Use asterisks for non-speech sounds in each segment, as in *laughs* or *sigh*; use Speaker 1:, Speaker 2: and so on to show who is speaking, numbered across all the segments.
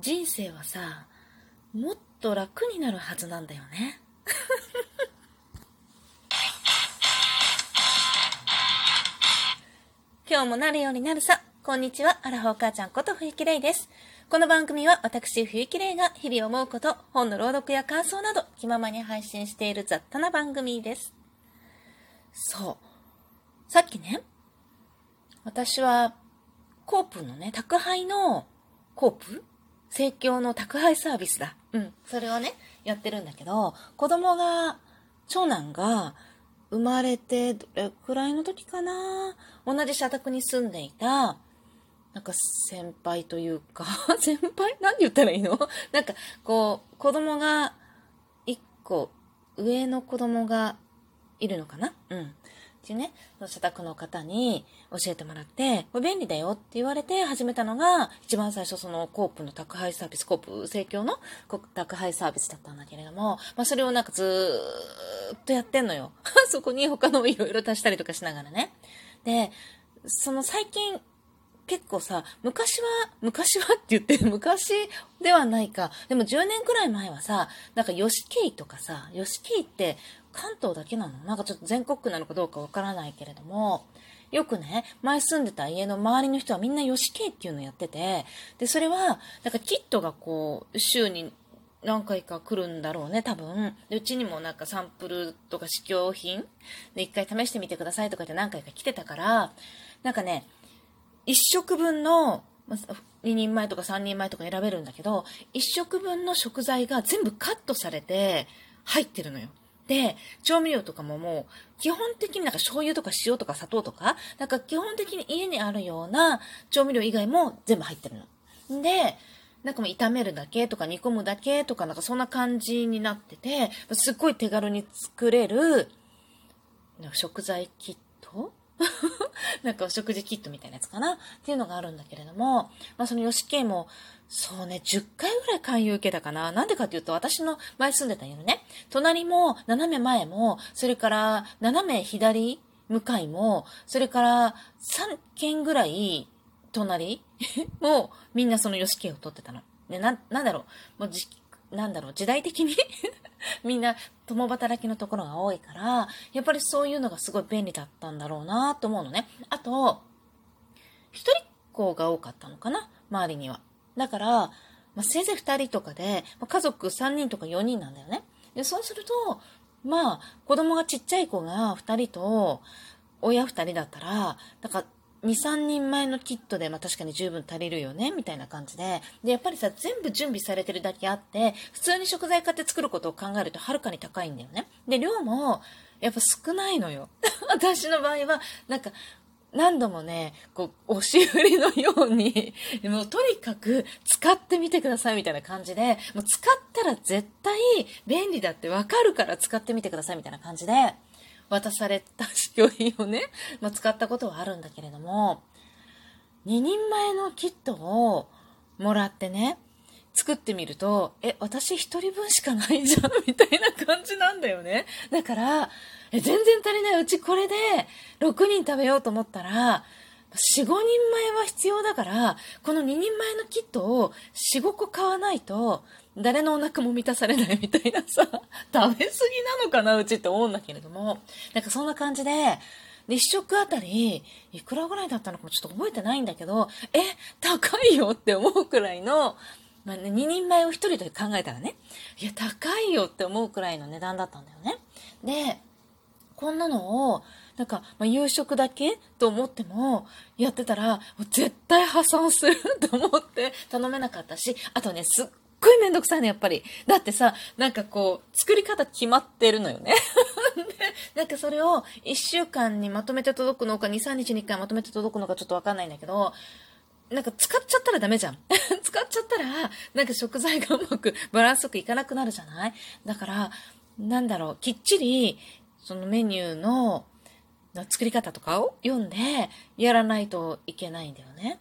Speaker 1: 人生はさ、もっと楽になるはずなんだよね。*laughs* 今日もなるようになるさ。こんにちは、アラフォー母ちゃんこと冬木玲です。この番組は私、冬木玲が日々思うこと、本の朗読や感想など気ままに配信している雑多な番組です。そう。さっきね、私は、コープのね、宅配の、コープ生協の宅配サービスだ。うん。それをね、やってるんだけど、子供が、長男が、生まれて、どれくらいの時かな？同じ社宅に住んでいた、なんか先輩というか、*laughs* 先輩？何言ったらいいの？なんか、こう、子供が、一個、上の子供がいるのかな？うん。っていうね、社宅の方に教えてもらって、これ便利だよって言われて始めたのが、一番最初そのコープの宅配サービス、コープ盛況の宅配サービスだったんだけれども、まあそれをなんかずーっとやってんのよ。*laughs* そこに他のいろいろ足したりとかしながらね。で、その最近結構さ、昔は、昔はって言って、*laughs* 昔ではないか。でも10年くらい前はさ、なんか吉慶とかさ、吉慶って関東だけなの？なんかちょっと全国区なのかどうかわからないけれども、よくね、前住んでた家の周りの人はみんな吉慶っていうのやってて、で、それは、なんかキットがこう、週に何回か来るんだろうね、多分。うちにもなんかサンプルとか試供品で一回試してみてくださいとかって何回か来てたから、なんかね、1食分の、2人前とか3人前とか選べるんだけど、1食分の食材が全部カットされて入ってるのよ。で、調味料とかももう、基本的になんか醤油とか塩とか砂糖とか、なんか基本的に家にあるような調味料以外も全部入ってるの。で、なんかもう炒めるだけとか煮込むだけとかなんかそんな感じになってて、すっごい手軽に作れる、食材キット *laughs* なんかお食事キットみたいなやつかなっていうのがあるんだけれども、まあその吉家も、そうね、10回ぐらい勧誘受けたかな。なんでかっていうと、私の前住んでた家のね、隣も、斜め前も、それから斜め左向かいも、それから3軒ぐらい隣も、みんなその吉家を取ってたの。で、な、なんだろう、もう、なんだろう、時代的に？*laughs* みんな共働きのところが多いから、やっぱりそういうのがすごい便利だったんだろうなと思うのね。あと、一人っ子が多かったのかな？周りには。だから、まあ、せいぜい二人とかで、まあ、家族三人とか四人なんだよね。で、そうすると、まあ、子供がちっちゃい子が二人と、親二人だったら、だから、2、3人前のキットで、まあ確かに十分足りるよね、みたいな感じで。で、やっぱりさ、全部準備されてるだけあって、普通に食材買って作ることを考えるとはるかに高いんだよね。で、量も、やっぱ少ないのよ。*laughs* 私の場合は、なんか、何度もね、こう、押し売りのように、もうとにかく使ってみてくださいみたいな感じで、もう使ったら絶対便利だってわかるから使ってみてくださいみたいな感じで、渡された試供品をね、まあ、使ったことはあるんだけれども、2人前のキットをもらってね、作ってみると、え、私1人分しかないじゃんみたいな感じなんだよね。だから、え、全然足りない。うちこれで6人食べようと思ったら、4、5人前は必要だから、この2人前のキットを4、5個買わないと、誰のお腹も満たされないみたいなさ、*laughs* 食べ過ぎなのかな、うちって思うんだけれども、なんかそんな感じで、で、一食あたり、いくらぐらいだったのかもちょっと覚えてないんだけど、え、高いよって思うくらいの、まあね、2人前を1人で考えたらね、いや、高いよって思うくらいの値段だったんだよね。で、こんなのを、なんか、まあ、夕食だけと思っても、やってたら、絶対破産すると思って頼めなかったし、あとね、すっごいめんどくさいの、やっぱり。だってさ、なんかこう、作り方決まってるのよね。*laughs* で、なんかそれを1週間にまとめて届くのか、2、3日に1回まとめて届くのかちょっとわかんないんだけど、なんか使っちゃったらダメじゃん。*laughs* 使っちゃったら、なんか食材がうまくバランスよくいかなくなるじゃない？だから、なんだろう、きっちり、そのメニューの作り方とかを読んでやらないといけないんだよね。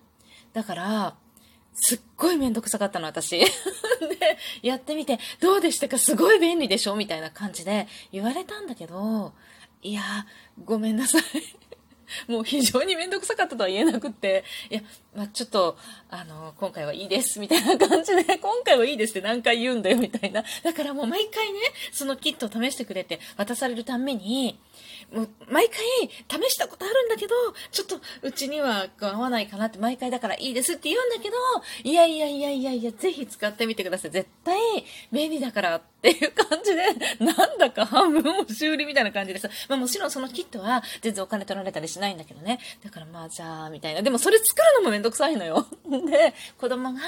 Speaker 1: だから、すっごいめんどくさかったの、私。*laughs* で、やってみて、どうでしたか？すごい便利でしょ？みたいな感じで言われたんだけど、いや、ごめんなさい。*laughs* もう非常にめんどくさかったとは言えなくって、いや、まあ、ちょっと、あの、今回はいいです、みたいな感じで、*laughs* 今回はいいですって何回言うんだよ、みたいな。だからもう毎回ね、そのキットを試してくれて渡されるために、もう毎回試したことあるんだけど、ちょっとうちには合わないかなって毎回だからいいですって言うんだけど、いやいやいやいやいや、ぜひ使ってみてください。絶対便利だからっていう感じで、なんだか半分押し売りみたいな感じです。まあもちろんそのキットは全然お金取られたりしないんだけどね。だからまあじゃあ、みたいな。でもそれ作るのもめんどくさいのよ。*laughs* で、子供が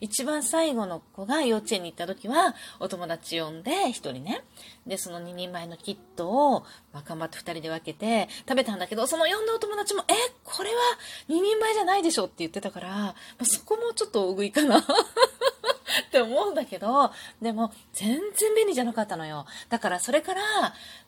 Speaker 1: 一番最後の子が幼稚園に行った時は、お友達呼んで一人ね。で、その2人前のキットを、まあ、頑張って2人で分けて食べたんだけど、その呼んだお友達も、え、これは2人前じゃないでしょって言ってたから、まあ、そこもちょっと大食いかな *laughs* って思うんだけど、でも全然便利じゃなかったのよ。だからそれから、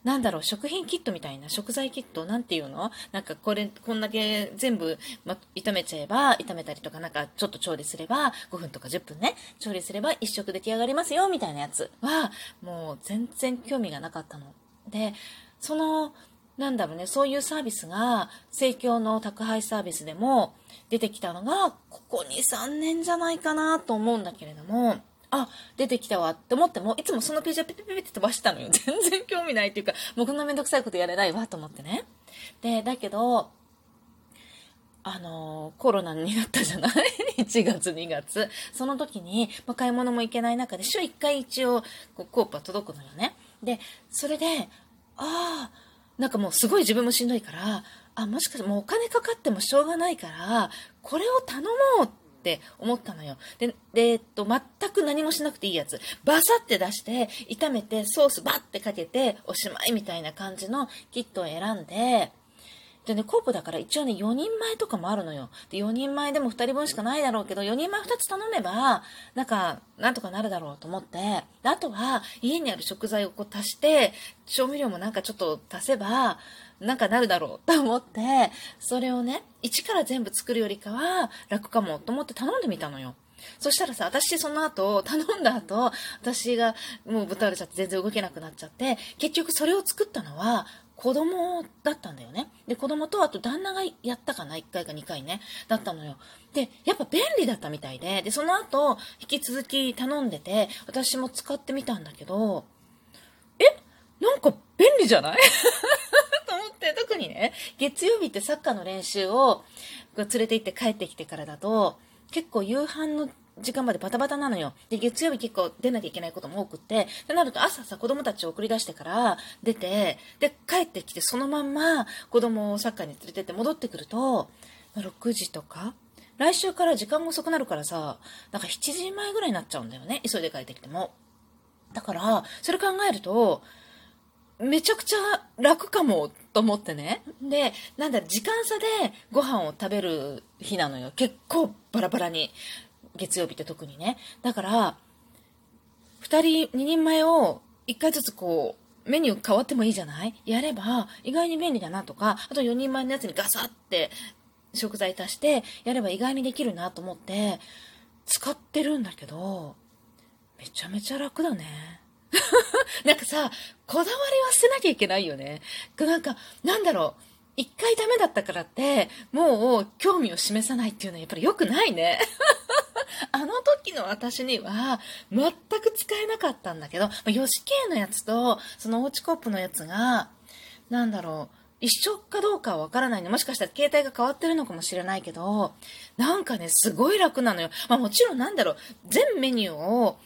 Speaker 1: なんだろう、食品キットみたいな、食材キット、なんていうの？なんかこれ、こんだけ全部、ま、炒めちゃえば、炒めたりとかなんかちょっと調理すれば、5分とか10分ね、調理すれば1食出来上がりますよ、みたいなやつは、もう全然興味がなかったの。で、その、なんだろうね、そういうサービスが、生協の宅配サービスでも出てきたのが、ここ2、3年じゃないかなと思うんだけれども、あ、出てきたわって思っても、いつもそのページはピピピピって飛ばしたのよ。*laughs* 全然興味ないっていうか、もうこんなめんどくさいことやれないわと思ってね。で、だけど、あのコロナになったじゃない *laughs* ?1 月、2月。その時に、まあ、買い物も行けない中で、週1回一応、こう、コープは届くのよね。で、それで、ああ、なんかもうすごい自分もしんどいから、あ、もしかしてもうお金かかってもしょうがないから、これを頼もうって思ったのよ。で、で、えっと、全く何もしなくていいやつ。バサッて出して、炒めて、ソースバッてかけて、おしまいみたいな感じのキットを選んで、でね、コープだから一応ね、4人前とかもあるのよ。で、4人前でも2人分しかないだろうけど、4人前2つ頼めば、なんか、なんとかなるだろうと思って、あとは、家にある食材をこう足して、調味料もなんかちょっと足せば、なんかなるだろうと思って、それをね、一から全部作るよりかは楽かもと思って頼んでみたのよ。そしたらさ、私その後、頼んだ後、私がもうぶたれちゃって全然動けなくなっちゃって、結局それを作ったのは、子供だったんだよね。で、子供とあと旦那がやったかな ?1 回か2回ね。だったのよ。で、やっぱ便利だったみたいで、で、その後、引き続き頼んでて、私も使ってみたんだけど、え？なんか便利じゃない？*laughs* と思って、特にね、月曜日ってサッカーの練習を連れて行って帰ってきてからだと、結構夕飯の時間までバタバタなのよ。で、月曜日結構出なきゃいけないことも多くって、ってなると朝さ、子供たちを送り出してから出て、で、帰ってきてそのまんま子供をサッカーに連れてって戻ってくると、6時とか来週から時間が遅くなるからさ、なんか7時前ぐらいになっちゃうんだよね。急いで帰ってきても。だから、それ考えると、めちゃくちゃ楽かもと思ってね。で、なんだ、時間差でご飯を食べる日なのよ。結構バラバラに。月曜日って特にね。だから、2人、2人前を1回ずつこう、メニュー変わってもいいじゃない？やれば、意外に便利だなとか、あと4人前のやつにガサって食材足して、やれば意外にできるなと思って、使ってるんだけど、めちゃめちゃ楽だね。*laughs* なんかさ、こだわりは捨てなきゃいけないよね。なんか、なんだろう。一回ダメだったからって、もう興味を示さないっていうのはやっぱり良くないね。*laughs* *laughs* あの時の私には全く使えなかったんだけど、ま、ヨシケイのやつとそのオーチコップのやつが、なんだろう、一緒かどうかはわからないね。もしかしたら携帯が変わってるのかもしれないけど、なんかね、すごい楽なのよ。まあもちろんなんだろう、全メニューを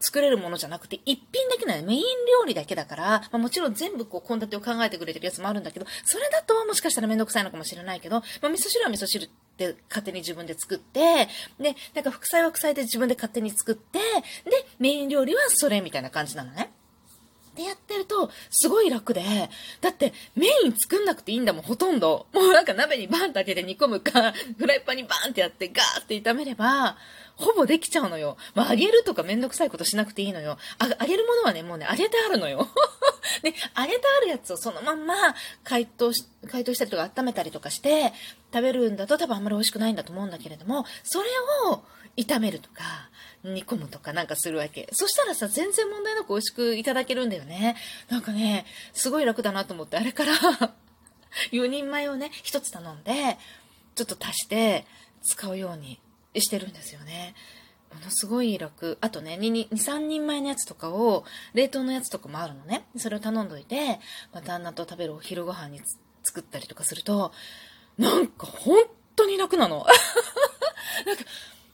Speaker 1: 作れるものじゃなくて、一品だけなのメイン料理だけだから、まあ、もちろん全部こう、献立を考えてくれてるやつもあるんだけど、それだともしかしたらめんどくさいのかもしれないけど、まあ、味噌汁は味噌汁で勝手に自分で作って、で、なんか副菜は副菜で自分で勝手に作って、で、メイン料理はそれみたいな感じなのね。でやってると、すごい楽で、だってメイン作んなくていいんだもん、ほとんど。もうなんか鍋にバンって開けて煮込むか、フライパンにバンってやってガーって炒めれば、ほぼできちゃうのよ。まあ、揚げるとかめんどくさいことしなくていいのよ。あ揚げるものはね、もうね、揚げてあるのよ。で、*laughs* 揚げてあるやつをそのまんま解凍し、解凍したりとか温めたりとかして食べるんだと多分あんまり美味しくないんだと思うんだけれども、それを炒めるとか、煮込むとかなんかするわけ。そしたらさ、全然問題なく美味しくいただけるんだよね。なんかね、すごい楽だなと思って、あれから *laughs* 4人前をね、1つ頼んで、ちょっと足して使うようにしてるんですよね。ものすごい楽。あとね、2、3人前のやつとかを、冷凍のやつとかもあるのね。それを頼んどいて、まあ、旦那と食べるお昼ご飯に作ったりとかすると、なんか本当に楽なの。*laughs* なんか、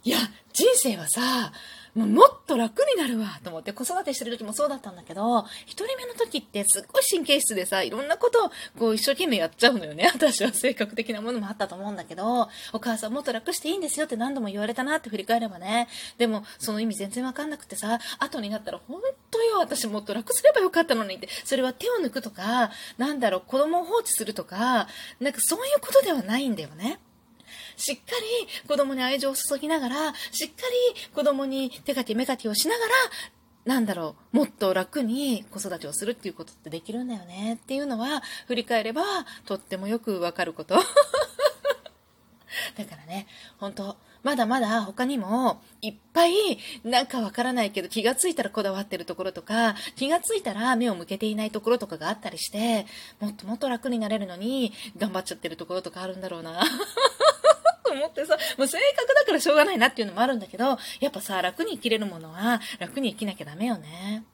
Speaker 1: いや、人生はさ、もうもっと楽になるわと思って子育てしてる時もそうだったんだけど、一人目の時ってすっごい神経質でさ、いろんなことをこう一生懸命やっちゃうのよね。私は性格的なものもあったと思うんだけど、お母さんもっと楽していいんですよって何度も言われたなって振り返ればね。でも、その意味全然わかんなくてさ、後になったら本当よ、私もっと楽すればよかったのにって、それは手を抜くとか、なんだろう、子供を放置するとか、なんかそういうことではないんだよね。しっかり子供に愛情を注ぎながら、しっかり子供に手かけ目かけをしながら、なんだろう、もっと楽に子育てをするっていうことってできるんだよねっていうのは、振り返ればとってもよくわかること。*laughs* だからね、本当まだまだ他にもいっぱいなんかわからないけど気がついたらこだわってるところとか気がついたら目を向けていないところとかがあったりしてもっともっと楽になれるのに頑張っちゃってるところとかあるんだろうな。と思ってさ、もう性格だからしょうがないなっていうのもあるんだけど、やっぱさ、楽に生きれるものは楽に生きなきゃダメよね。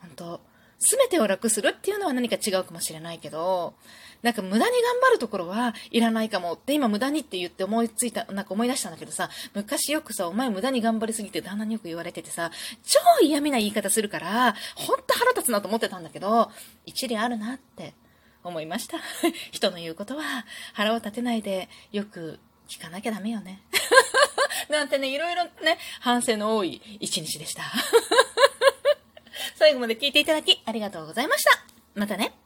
Speaker 1: 本当すべてを楽するっていうのは何か違うかもしれないけど、なんか無駄に頑張るところはいらないかもって今無駄にって言って思いついた、なんか思い出したんだけどさ、昔よくさ、お前無駄に頑張りすぎて旦那によく言われててさ、超嫌味な言い方するから、ほんと腹立つなと思ってたんだけど、一理あるなって思いました。*laughs* 人の言うことは腹を立てないでよく聞かなきゃダメよね。*laughs* なんてね、いろいろね、反省の多い一日でした。*laughs* 最後まで聞いていただきありがとうございました。またね。